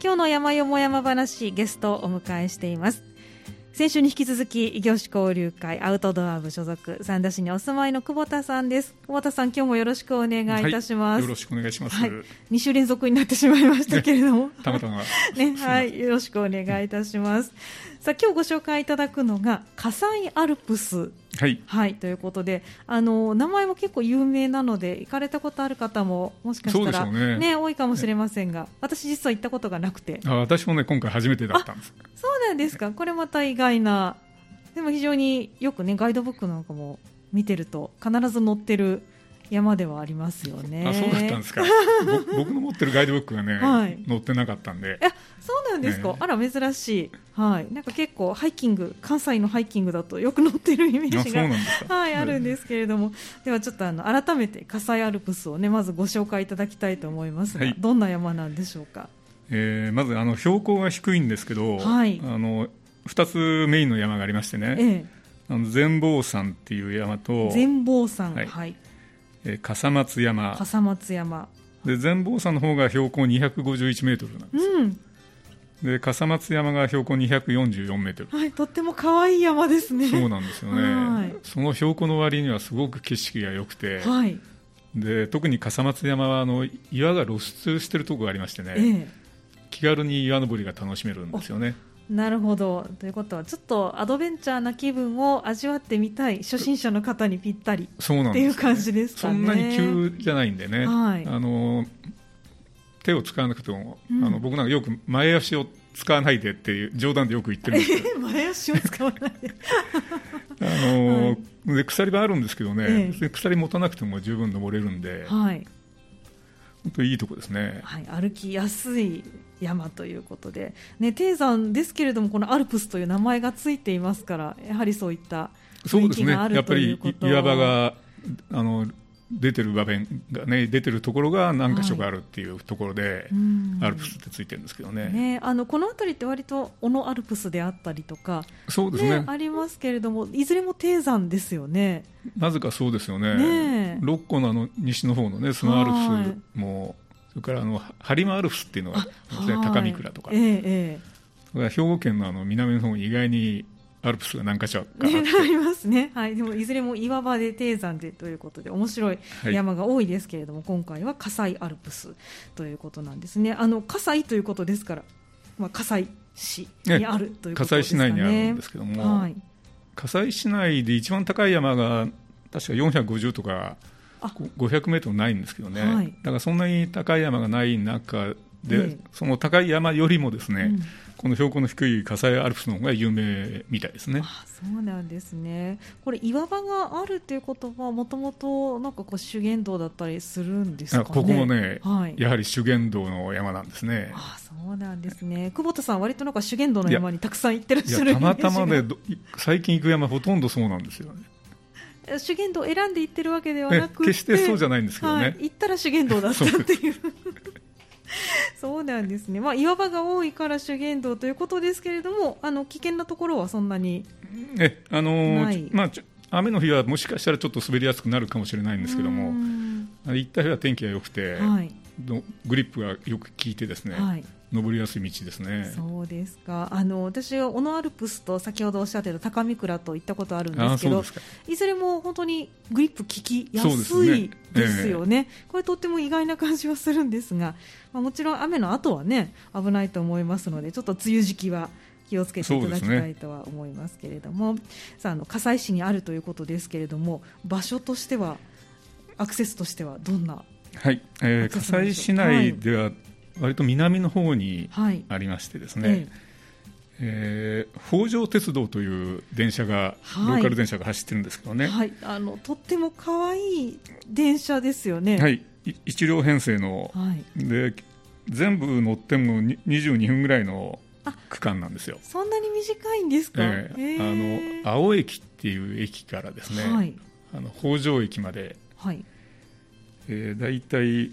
今日の山よも山話ゲストをお迎えしています。先週に引き続き異業種交流会アウトドア部所属三田市にお住まいの久保田さんです。久保田さん今日もよろしくお願いいたします、はい、よろしくお願いします、はい、2週連続になってしまいましたけれども、たまたま。ねはいよろしくお願いいたしますさあ今日ご紹介いただくのが火災アルプス。はい、はい、ということであの名前も結構有名なので行かれたことある方ももしかしたらね、ね多いかもしれませんが私実は行ったことがなくて。あ私もね今回初めてだったんです。そうなんですか。これまた意外なでも非常によくねガイドブックなんかも見てると必ず載ってる山ではありますよね。あそうだったんですか。僕の持ってるガイドブックがね、はい、載ってなかったんで。え、そうなんですか？ね、あら珍しい。はい。なんか結構ハイキング、関西のハイキングだとよく載ってるイメージがはいあるんですけれども、ではちょっとあの改めて火災アルプスをねまずご紹介いただきたいと思いますが、はい、どんな山なんでしょうか？えー、まずあの標高が低いんですけど、はい、あの二つメインの山がありましてね。ええあの全坊山っていう山と全坊山、はい、はい、えー、笠松山。笠松山。で全坊山の方が標高251メートルなんです、うん、で笠松山が標高244メートル、はい、とっても可愛い山ですね。そうなんですよね。その標高の割にはすごく景色が良くて、はい、で特に笠松山はあの岩が露出しているところがありましてね、ええ、気軽に岩登りが楽しめるんですよねなるほど。ということはちょっとアドベンチャーな気分を味わってみたい初心者の方にぴったりっていう感じですかね。そんなに急じゃないんでね、はい、あの手を使わなくても、うん、あの僕なんかよく前足を使わないでっていう冗談でよく言ってるんですけど。前足を使わないで。あの、はい、で鎖場あるんですけどね、ええ、鎖持たなくても十分登れるんで、はい、本当にいいとこですね、はい、歩きやすい山ということで、ね、低山ですけれどもこのアルプスという名前がついていますからやはりそういった雰囲気があるということ。そうですねやっぱり岩場があの出てる場面がね出てるところが何箇所かあるっていうところで、はい、アルプスってついてるんですけどね。ねあのこの辺りって割と小野アルプスであったりとかそうですね、ね、ありますけれどもいずれも低山ですよね。なぜかそうですよね。ね六個のあの西の方のねスノアルプスも、はいそれからあの播磨アルプスっていうのが高見倉とか、えーえー、兵庫県のあの南の方に意外にアルプスが何か所かあ,、ね、ありますね、はい、でもいずれも岩場で低山でということで面白い山が多いですけれども、はい、今回は葛西アルプスということなんですね。あの葛西ということですから、まあ、葛西市にあるということですかね、葛西市内にあるんですけども、はい、葛西市内で一番高い山が確か450とか500メートルないんですけどね、はい、だからそんなに高い山がない中で、その高い山よりもですね、うん、この標高の低い火災アルプスの方が有名みたいですね。あそうなんですね。これ岩場があるっていうことはもともとなんかこう修験道だったりするんですか、ね、ここもね、はい、やはり修験道の山なんですね。あそうなんですね。久保田さん割となんか修験道の山にたくさん行ってらっしゃるたまたまで最近行く山ほとんどそうなんですよね。修験道を選んでいってるわけではなく決してそうじゃないんですけどね、はい、行ったら修験道だったっていう。そう。なんですね、まあ、岩場が多いから修験道ということですけれどもあの危険なところはそんなにえ、あのー、まあ、雨の日はもしかしたらちょっと滑りやすくなるかもしれないんですけども行った日は天気が良くて、はい、グリップがよく効いてですね、はい、登りやすい道ですね。そうですか。あの私は小野アルプスと先ほどおっしゃってた高見倉と行ったことあるんですけど、いずれも本当にグリップ効きやすいですよね。ねえー、これとっても意外な感じはするんですが、まあ、もちろん雨の後はね危ないと思いますので、ちょっと梅雨時期は。気をつけていただきたいとは思いますけれども、ね、さああの葛西市にあるということですけれども場所としてはアクセスとしてはどんなはい、えー、葛西市内では割と南の方にありましてですね、はい、えー、北条鉄道という電車が、はい、ローカル電車が走ってるんですけどね、はい、あのとっても可愛い電車ですよね。はい、一両編成の、はい、で全部乗っても22分ぐらいの区間なんですよ。そんなに短いんですか？えー、あの青駅っていう駅からですね、はい、あの北条駅まで、はい。えー、だいたい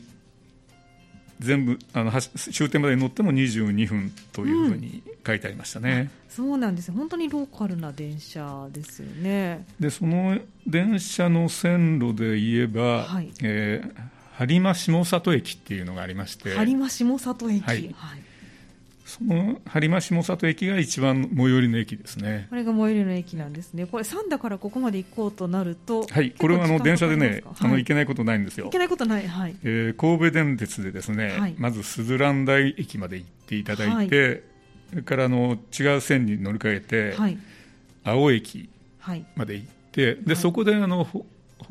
全部あの終点まで乗っても22分というふうに書いてありましたね、うん、そうなんです。本当にローカルな電車ですよね。でその電車の線路で言えば、はい。えー、播磨下里駅っていうのがありまして。播磨下里駅、はい、はいその播磨下里駅が一番最寄りの駅ですね。これが最寄りの駅なんですね。これ三田からここまで行こうとなると、はい、これはあの電車でね、あの行けないことないんですよ。行けないことない、はい。えー、神戸電鉄でですね、はい、まず鈴蘭台駅まで行っていただいて、はい、それからあの違う線に乗り換えて、はい、青駅まで行って、でそこであの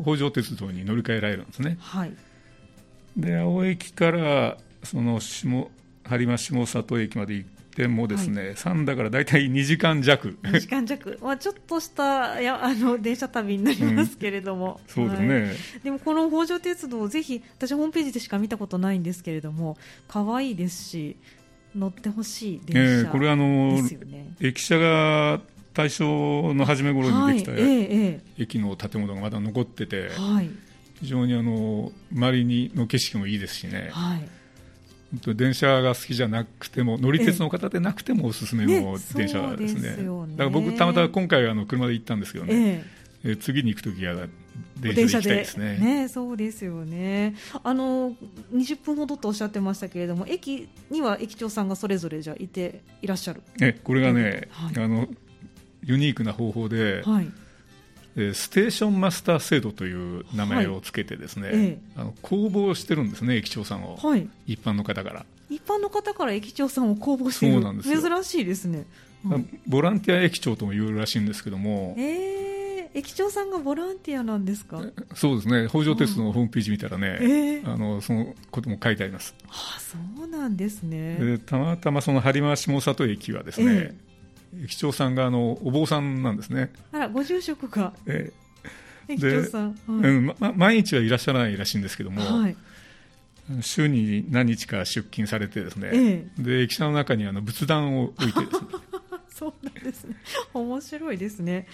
北条鉄道に乗り換えられるんですね。はい。で青駅からその下播磨下里駅まで行ってもですね、はい、3だから大体2時間弱。2時間弱、まあ、ちょっとしたやあの電車旅になりますけれども、うん、そうですね、はい、でもこの北条鉄道ぜひ私ホームページでしか見たことないんですけれども可愛いですし乗ってほしい電車えー、これあの駅舎が大正の初め頃にできた、はい。えー、駅の建物がまだ残ってて、はい、非常にあの周りにの景色もいいですしね、はい電車が好きじゃなくても乗り鉄の方でなくてもおすすめの電車ですね。ねだから僕たまたま今回あの車で行ったんですけどね、えー、次に行く時は電車で行きたいですね。ねそうですよね。あの20分ほどとおっしゃってましたけれども、駅には駅長さんがそれぞれじゃいていらっしゃる。えこれがね、はい、あのユニークな方法で。はいステーションマスター制度という名前をつけてですね、はい。ええ、あの公募してるんですね、駅長さんを、はい、一般の方から。一般の方から駅長さんを公募してる。そうなんです珍しいですね、はい、ボランティア駅長とも言うらしいんですけども。えー、駅長さんがボランティアなんですか？そうですね、北条鉄道のホームページ見たらね、えー、あのそのことも書いてあります。あそうなんですね。でたまたまその播磨下里駅はですね、えー駅長さんがあのお坊さんなんですね。あら、ご住職が。ええ、駅長さん、はい、うんま、毎日はいらっしゃらないらしいんですけども、はい、週に何日か出勤されてですね、ええ、で駅舎の中にあの仏壇を置いてですねそうなんですね。面白いですね。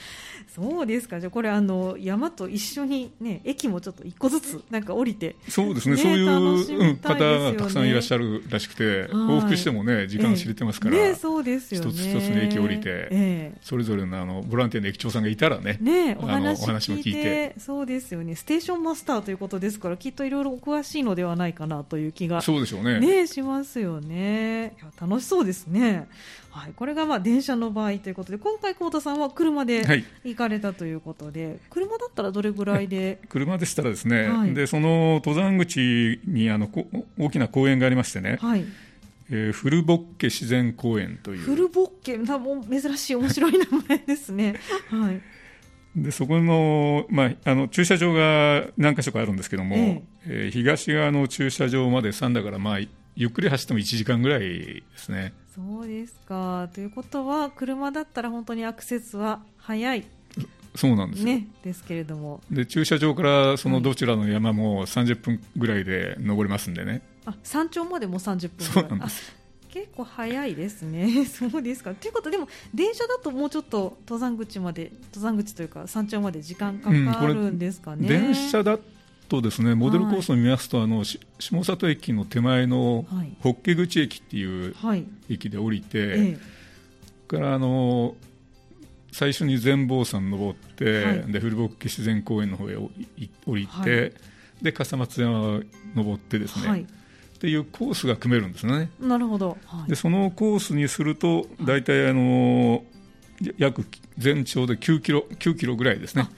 そうですか。じゃあこれあの山と一緒にね駅もちょっと一個ずつなんか降りて、そうですね。ねそういう、方がたくさんいらっしゃるらしくて、往復してもね時間知れてますから、ね、そうですよね。一つ一つの駅降りて、えー、それぞれのあのボランティアの駅長さんがいたらね、ねお話お話も聞いて、そうですよね。ステーションマスターということですからきっといろいろお詳しいのではないかなという気がそうでしょうね。ねしますよね。楽しそうですね。はい、これがまあ電車の場合ということで今回、幸田さんは車で行かれたということで、はい、車だったらどれぐらいで？車でしたらですね、はい、でその登山口にあの大きな公園がありましてね、はい。えー、フルボッケ自然公園という。フルボッケ？珍しい面白い名前ですね。はい。でそこの,、まあ、あの駐車場が何か所かあるんですけども、ええ。えー、東側の駐車場まで3だから、まあ、ゆっくり走っても1時間ぐらいですね。そうですか。ということは車だったら本当にアクセスは早い。そうなんですね、ですけれども。で駐車場からそのどちらの山も30分ぐらいで登れますんでね、あ山頂までも30分そうなんです。結構早いですね、そうですか。ということでも電車だともうちょっと登山口まで登山口というか山頂まで時間かかるんですかね。うん、電車だとですねモデルコースを見ますと、はい、あの下里駅の手前の法華口駅っていう駅で降りて、はい、からあの最初に全坊山登って、はい、で古木自然公園の方へ降りて、で笠松山登ってですね、っていうコースが組めるんですね。なるほど、でそのコースにすると大体あの約全長で9キロ ,9 キロぐらいですね。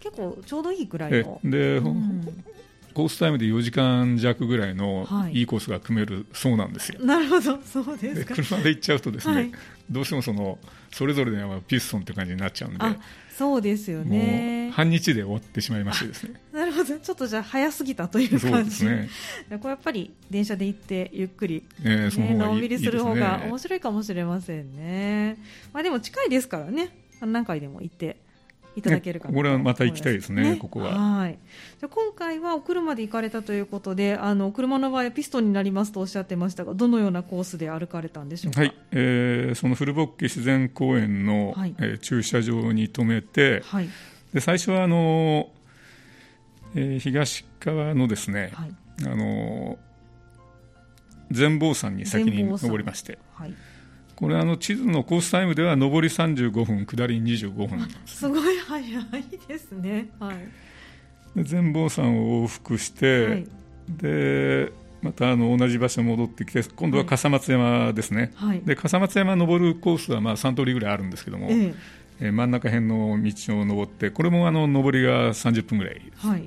結構ちょうどいいぐらいの。で、うん、コースタイムで4時間弱ぐらいのいいコースが組めるそうなんですよ。なるほど、そうですか。車で行っちゃうとですね、はい、どうしてもそのそれぞれのピストンって感じになっちゃうんで。そうですよね。半日で終わってしまいましてですね。なるほど、ちょっとじゃ早すぎたという感じ。ですね。これやっぱり電車で行ってゆっくり、えー、そののんびりする方が面白いかもしれませんね。まあでも近いですからね。何回でも行って。いただけるかこれはまた行きたいですね、ね。ここは。はい。じゃ今回はお車で行かれたということで、あの車の場合はピストンになりますとおっしゃってましたが、どのようなコースで歩かれたんでしょうか？はい、えー、その古ボッケ自然公園の、はい、えー、駐車場に停めて、はい、で最初はあの、えー、東側のですね、はい、あの全坊山に先に登りまして。はいこれあの地図のコースタイムでは上り35分下り25分す。ごい早いですね、はい、で全坊山を往復して、はい、でまたあの同じ場所に戻ってきて今度は笠松山ですね、はい、で笠松山登るコースはまあ3通りぐらいあるんですけども、えー、えー、真ん中辺の道を登ってこれもあの上りが30分ぐらいはい、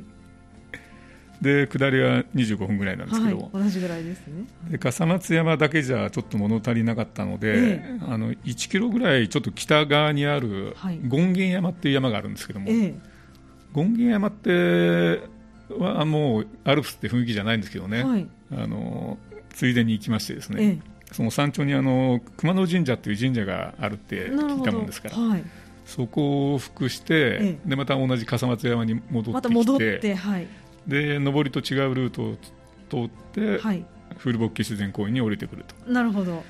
で下りは25分ぐらいなんですけど、はい、同じぐらいですね。で笠松山だけじゃちょっと物足りなかったので、えー、あの1キロぐらいちょっと北側にある権現山っていう山があるんですけども、えー、権現山ってはもうアルプスって雰囲気じゃないんですけどね、はい、あのついでに行きましてですね、えー、その山頂にあの熊野神社っていう神社があるって聞いたもんですから。はい。そこを往復して、ええ、でまた同じ笠松山に戻ってきて、また戻って、はい、で上りと違うルートを通って、はい、古ボッケ自然公園に降りてくると。なるほど。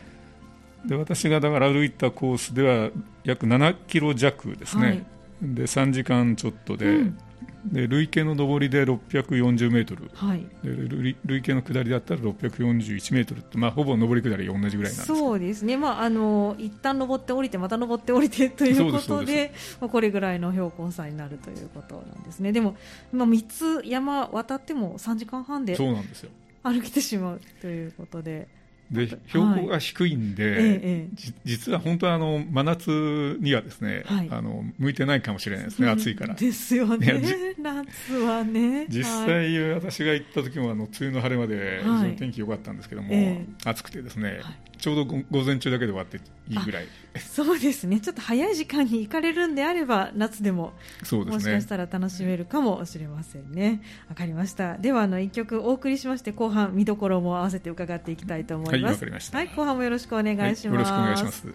で私がだから歩いたコースでは約7キロ弱ですね、はい、で3時間ちょっとで、うん、で累計の上りで640メートル、はい、で累計の下りだったら641メートルって、まあ、ほぼ上り下り同じぐらいなんですそうですね、まあ、あの一旦上って降りてまた上って降りてということでまあ、これぐらいの標高差になるということなんですね。でも、まあ、3つ山渡っても3時間半で歩けてしまうということで。で標高が低いんで、はいええ、実は本当はあの真夏にはですね、はい、あの向いてないかもしれないですね、暑いから。ですよね、夏はね。実際、はい、私が行った時もあの梅雨の晴れまで非常に天気良かったんですけども、え、暑くてですね、ちょうど午前中だけで終わっていいぐらい。そうですね。ちょっと早い時間に行かれるんであれば夏でもそうです、ね、もしかしたら楽しめるかもしれませんね。わかりました。ではあの一曲お送りしまして後半見どころも合わせて伺っていきたいと思いますはい、はい、後半もよろしくお願いします、はい、よろしくお願いします